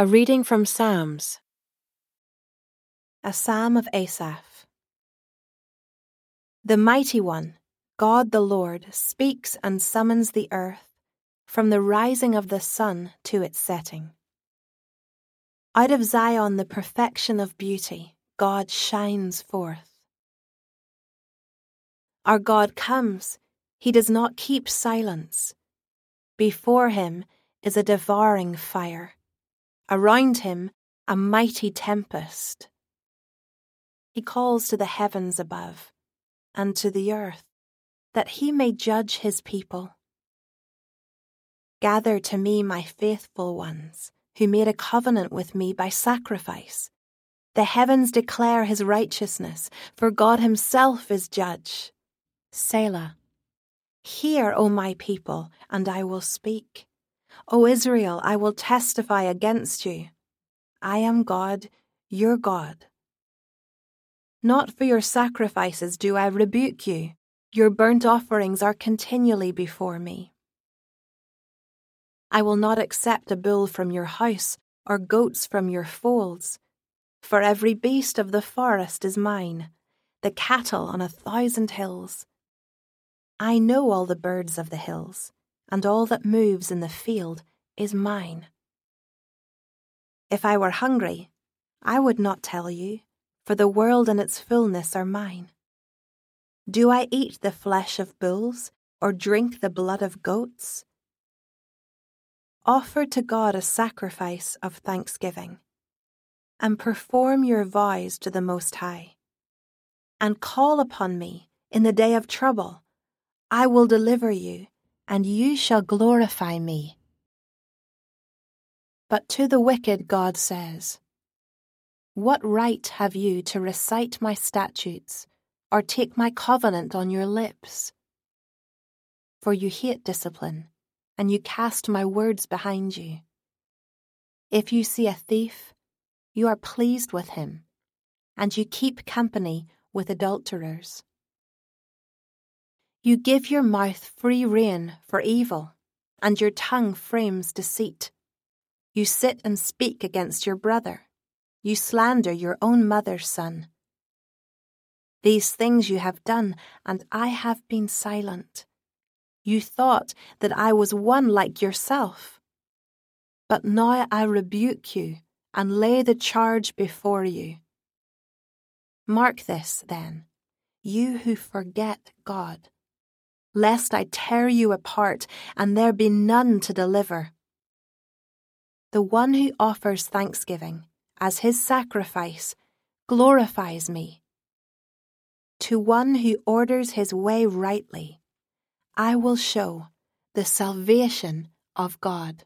A reading from Psalms. A Psalm of Asaph. The Mighty One, God the Lord, speaks and summons the earth from the rising of the sun to its setting. Out of Zion, the perfection of beauty, God shines forth. Our God comes, he does not keep silence. Before him is a devouring fire around him a mighty tempest. He calls to the heavens above and to the earth that he may judge his people. Gather to me my faithful ones who made a covenant with me by sacrifice. The heavens declare his righteousness, for God himself is judge. Selah. Hear, O my people, and I will speak. O Israel, I will testify against you. I am God, your God. Not for your sacrifices do I rebuke you. Your burnt offerings are continually before me. I will not accept a bull from your house or goats from your folds. For every beast of the forest is mine, the cattle on a thousand hills. I know all the birds of the hills and all that moves in the field is mine. If I were hungry, I would not tell you, for the world and its fullness are mine. Do I eat the flesh of bulls or drink the blood of goats? Offer to God a sacrifice of thanksgiving, and perform your vows to the Most High, and call upon me in the day of trouble. I will deliver you and you shall glorify me. But to the wicked God says, What right have you to recite my statutes, or take my covenant on your lips? For you hate discipline, and you cast my words behind you. If you see a thief, you are pleased with him, and you keep company with adulterers. You give your mouth free rein for evil, and your tongue frames deceit. You sit and speak against your brother. You slander your own mother's son. These things you have done, and I have been silent. You thought that I was one like yourself. But now I rebuke you and lay the charge before you. Mark this, then, you who forget God lest I tear you apart and there be none to deliver. The one who offers thanksgiving as his sacrifice glorifies me. To one who orders his way rightly, I will show the salvation of God.